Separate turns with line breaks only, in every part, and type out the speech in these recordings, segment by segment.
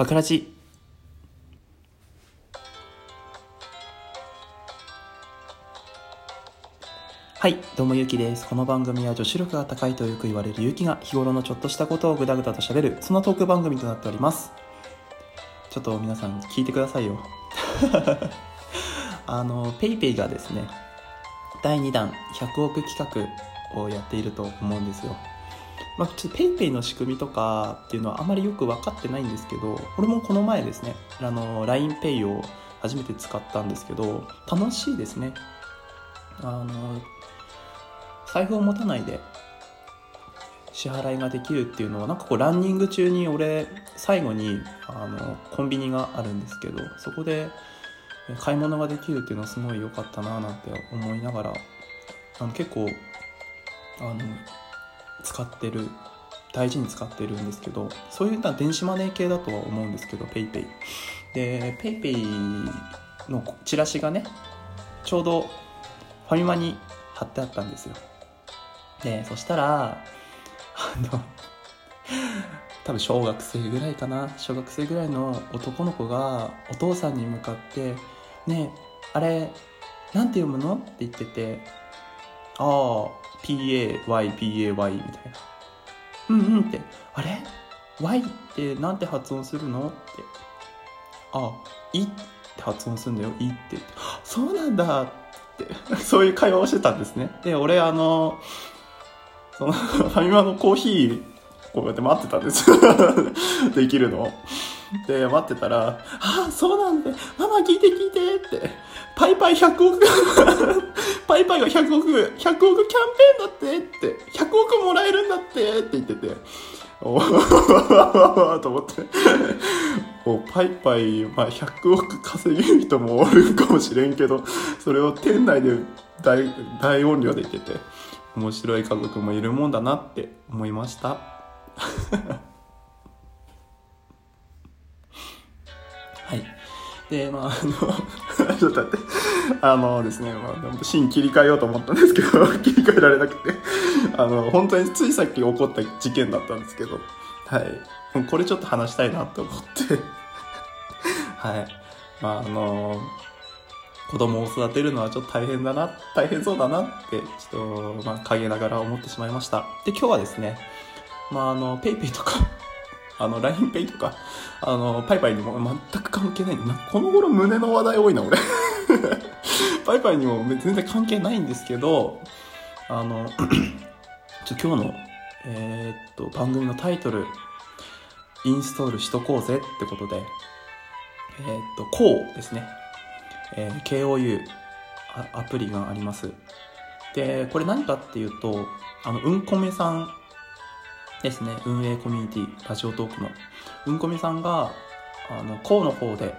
バクラジはい、どうもゆうきです。この番組は女子力が高いとよく言われるゆうきが日頃のちょっとしたことをぐだぐだと喋る、そんなトーク番組となっております。ちょっと皆さん聞いてくださいよ。あの、ペイペイがですね、第2弾100億企画をやっていると思うんですよ。まあ、ちょっとペイペイの仕組みとかっていうのはあまりよく分かってないんですけど、俺もこの前ですね、LINEPay を初めて使ったんですけど、楽しいですね。あの、財布を持たないで支払いができるっていうのはなんかこうランニング中に俺最後にあのコンビニがあるんですけどそこで買い物ができるっていうのはすごい良かったななんて思いながらあの結構あの使ってる大事に使ってるんですけどそういった電子マネー系だとは思うんですけど PayPay で PayPay のチラシがねちょうどファミマに貼ってあったんですよ。でそしたらあの 多分小学生ぐらいかな。小学生ぐらいの男の子がお父さんに向かって「ねえあれなんて読むの?」って言ってて「ああ PAYPAY」みたいな「うんうん」って「あれ ?Y ってなんて発音するの?」って「あい」って発音するんだよ「い」って言って「そうなんだ」って。そういう会話をしてたんですね。で俺あのそのファミマのコーヒーこうやって待ってたんです。できるの。で待ってたら「ああそうなんでママ聞いて聞いて」って「パイパイ100億。パイパイが100億。100億キャンペーンだって」って「100億もらえるんだって」って言ってて。おー。と思って。おパイパイ、まあ、100億稼げる人もおるかもしれんけどそれを店内で大大音量で言ってて。面白い家族もいるもんだなって思いました。はい。でまああの ちょっと待って。あのですね、まあ、シーン切り替えようと思ったんですけど 切り替えられなくて。あの本当についさっき起こった事件だったんですけど。はい。これちょっと話したいなと思って。はい。まああの子供を育てるのはちょっと大変だな、大変そうだなって、ちょっと、まあ、陰ながら思ってしまいました。で、今日はですね、まあ、あの、ペイペイとか、あの、LINEPay とか、あの、パイパイにも全く関係ない。なこの頃胸の話題多いな、俺。パイパイにも全然関係ないんですけど、あの、ちょ今日の、えー、っと、番組のタイトル、インストールしとこうぜってことで、えー、っと、こうですね。えー、KOU アプリがあります。で、これ何かっていうと、あの、うんこめさんですね、運営コミュニティ、ラジオトークの。うんこめさんが、あの、こうの方で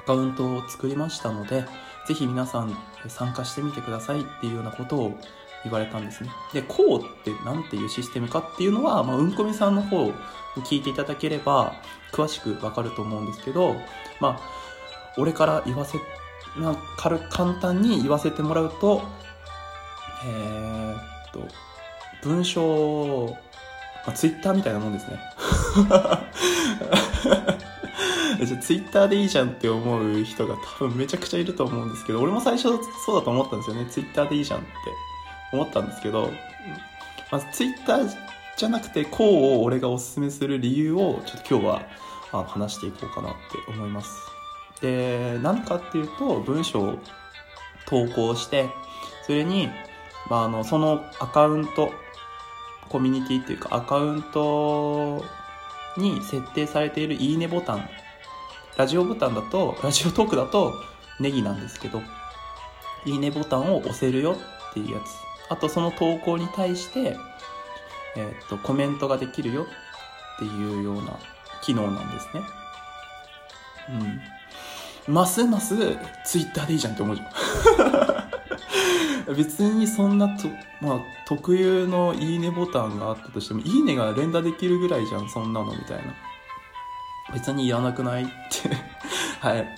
アカウントを作りましたので、ぜひ皆さん参加してみてくださいっていうようなことを言われたんですね。で、こうって何ていうシステムかっていうのは、まあ、うんこみさんの方を聞いていただければ、詳しくわかると思うんですけど、まあ、俺から言わせ、まあ、軽簡単に言わせてもらうと、えー、っと、文章、まあ、ツイッターみたいなもんですね。じゃツイッターでいいじゃんって思う人が多分めちゃくちゃいると思うんですけど、俺も最初そうだと思ったんですよね。ツイッターでいいじゃんって思ったんですけど、まあ、ツイッターじゃなくて、こうを俺がおすすめする理由をちょっと今日はあ話していこうかなって思います。で、何かっていうと、文章を投稿して、それに、まあ、あの、そのアカウント、コミュニティっていうかアカウントに設定されているいいねボタン、ラジオボタンだと、ラジオトークだとネギなんですけど、いいねボタンを押せるよっていうやつ。あとその投稿に対して、えっ、と、コメントができるよっていうような機能なんですね。うん。ますますツイッターでいいじゃんって思うじゃん。別にそんなと、まあ、特有のいいねボタンがあったとしても、いいねが連打できるぐらいじゃん、そんなのみたいな。別にいらなくないって はい。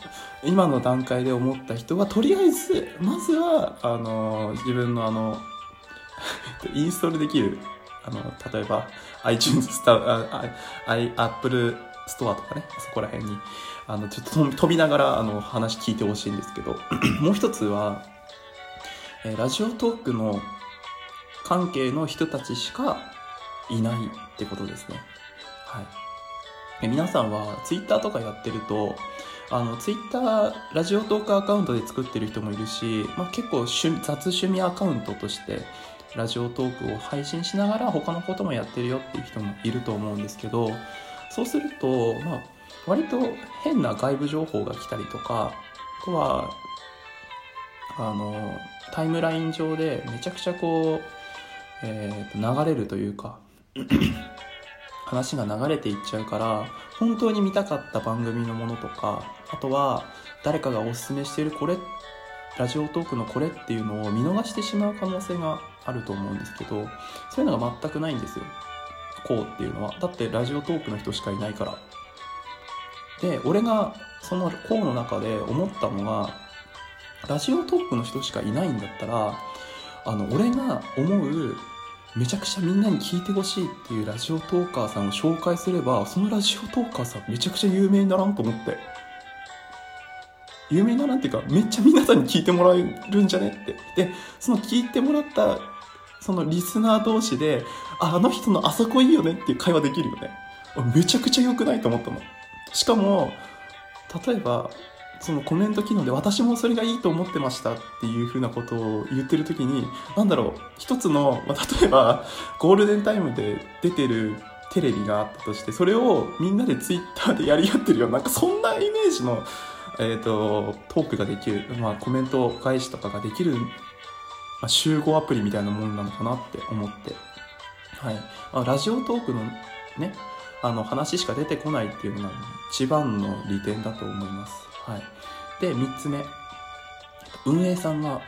今の段階で思った人は、とりあえず、まずは、あの、自分のあの、インストールできる、あの、例えば、iTunes スタあ、あ、Apple ストアとかねそこら辺にあのちょっと飛びながらあの話聞いてほしいんですけど もう一つは、え、ラジオトークの関係の人たちしかいないってことですね。はい。え皆さんはツイッターとかやってるとあのツイッターラジオトークアカウントで作ってる人もいるし、まあ、結構雑趣味アカウントとしてラジオトークを配信しながら他のこともやってるよっていう人もいると思うんですけどそうすると、まあ、割と変な外部情報が来たりとかあとはあのタイムライン上でめちゃくちゃこう、えー、流れるというか 話が流れていっちゃうから本当に見たかった番組のものとかあとは誰かがおすすめしているこれラジオトークのこれっていうのを見逃してしまう可能性があると思うんですけどそういうのが全くないんですよ。こうっていうのは。だってラジオトークの人しかいないから。で俺がそのこうの中で思ったのがラジオトークの人しかいないんだったらあの俺が思うめちゃくちゃみんなに聞いてほしいっていうラジオトーカーさんを紹介すればそのラジオトーカーさんめちゃくちゃ有名にならんと思って。有名にならんっていうかめっちゃ皆さんに聞いてもらえるんじゃねって。でその聞いてもらったそのリスナー同士でああの人のあそこいいよねっていう会話できるよね。めちゃくちゃ良くないと思ったの。しかも例えばそのコメント機能で私もそれがいいと思ってましたっていうふうなことを言ってる時に何だろう一つの、まあ、例えば ゴールデンタイムで出てるテレビがあったとしてそれをみんなでツイッターでやり合ってるようななんかそんなイメージの、えーと、トークができる、まあ、コメント返しとかができる、まあ、集合アプリみたいなものなのかなって思って、はい。あ、ラジオトークのねあの話しか出てこないっていうのが一番の利点だと思います。はい、で3つ目。運営さんが、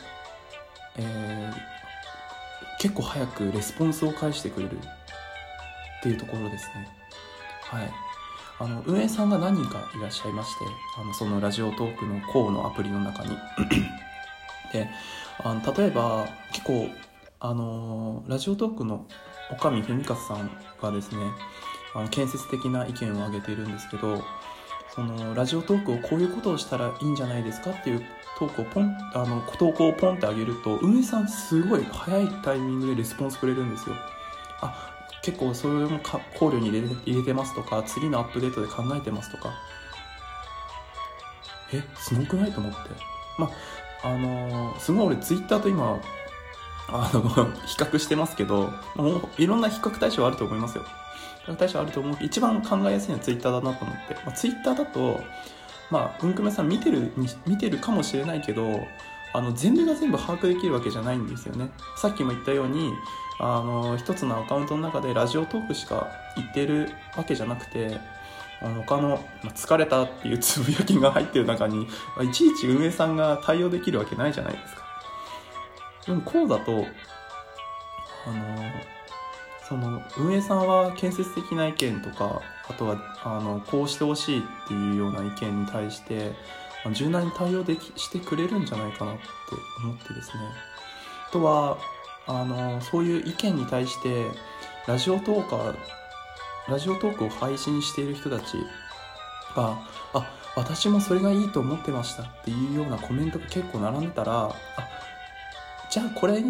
えー、結構早くレスポンスを返してくれる。っていうところですね。はい。あの運営さんが何人かいらっしゃいましてあのそのラジオトークの項のアプリの中に。であの例えば結構あのラジオトークの岡見文和さんがですねあの建設的な意見を挙げているんですけどそのラジオトークをこういうことをしたらいいんじゃないですかっていうトークをポンあの投稿をポンってあげると運営さんすごい早いタイミングでレスポンスくれるんですよ。あ結構それも考慮に入れ入れてますとか次のアップデートで考えてますとか。えすごくないと思って。まああのー、すごい俺ツイッターと今あの比較してますけどもういろんな比較対象あると思いますよ。比較対象あると思う。一番考えやすいのはツイッターだなと思って、まあ、ツイッターだとまあうんくめさん見てる見てるかもしれないけどあの全部が全部把握できるわけじゃないんですよね。さっきも言ったようにあの一つのアカウントの中でラジオトークしか言ってるわけじゃなくてあの他の、まあ、疲れたっていうつぶやきが入ってる中に、いちいち運営さんが対応できるわけないじゃないですか。でもこうだとあのその運営さんは建設的な意見とかあとはあのこうしてほしいっていうような意見に対して柔軟に対応できしてくれるんじゃないかなって思ってですね。あとはあのそういう意見に対してラジオトーカーラジオトークを配信している人たちがあ私もそれがいいと思ってましたっていうようなコメントが結構並んでたらあじゃあこれ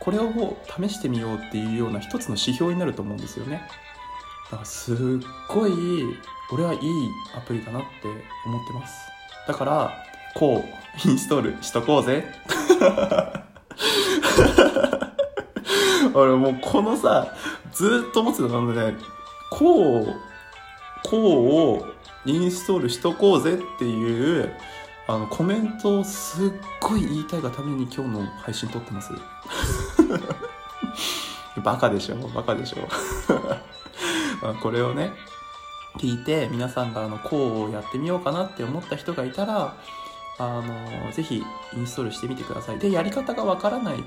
これを試してみようっていうような一つの指標になると思うんですよね。だからすっごい俺はいいアプリだなって思ってます。だからこうインストールしとこうぜ。俺もうこのさずっと思ってたので、ね、こうこうをインストールしとこうぜっていうあのコメントをすっごい言いたいがために今日の配信撮ってます。バカでしょ。バカでしょ。これをね聞いて皆さんがあのこうやってみようかなって思った人がいたらあのぜひインストールしてみてください。でやり方がわからない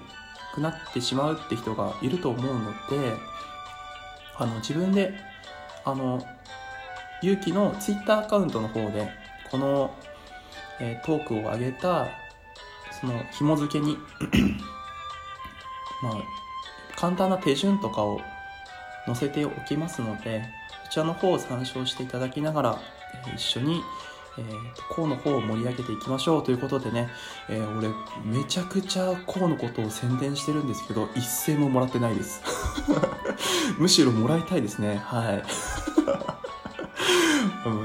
くなってしまうって人がいると思うのであの自分であの勇気のツイッターアカウントの方でこのえー、トークを上げたその紐付けにまあ簡単な手順とかを載せておきますのでそちらの方を参照していただきながら、えー一緒に、えー、こうの方を盛り上げていきましょうということでね、えー俺、めちゃくちゃこうのことを宣伝してるんですけど、一銭ももらってないです。むしろもらいたいですね。はい。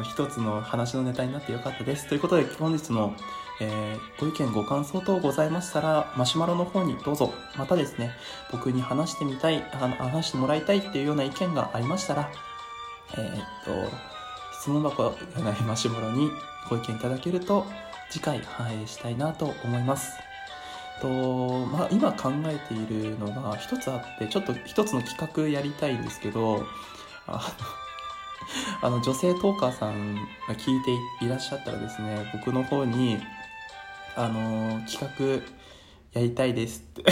一つの話のネタになってよかったです。ということで、本日の、えーご意見、ご感想等ございましたら、マシュマロの方にどうぞ。またですね、僕に話してみたい、話してもらいたいっていうような意見がありましたら、えーっと、質問箱がないマシュマロにご意見いただけると、次回反映したいなと思います。とまあ、今考えているのが一つあってちょっと一つの企画やりたいんですけどあの あの女性トーカーさんが聞いていらっしゃったらですね僕の方にあの企画やりたいですって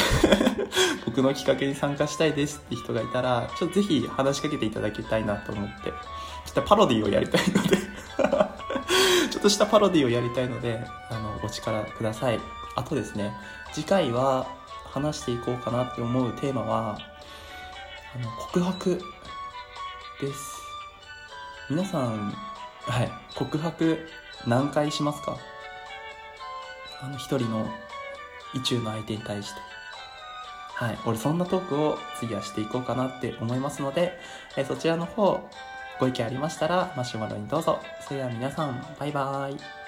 僕の企画に参加したいですって人がいたらちょっとぜひ話しかけていただきたいなと思ってちょっとパロディをやりたいので ちょっとしたパロディをやりたいのであのお力ください。あとですね次回は話していこうかなって思うテーマはあの告白です。皆さんはい告白何回しますか？あの一人の意中の相手に対して。はい俺そんなトークを次はしていこうかなって思いますので、えそちらの方ご意見ありましたらマシュマロにどうぞ。それでは皆さんバイバーイ。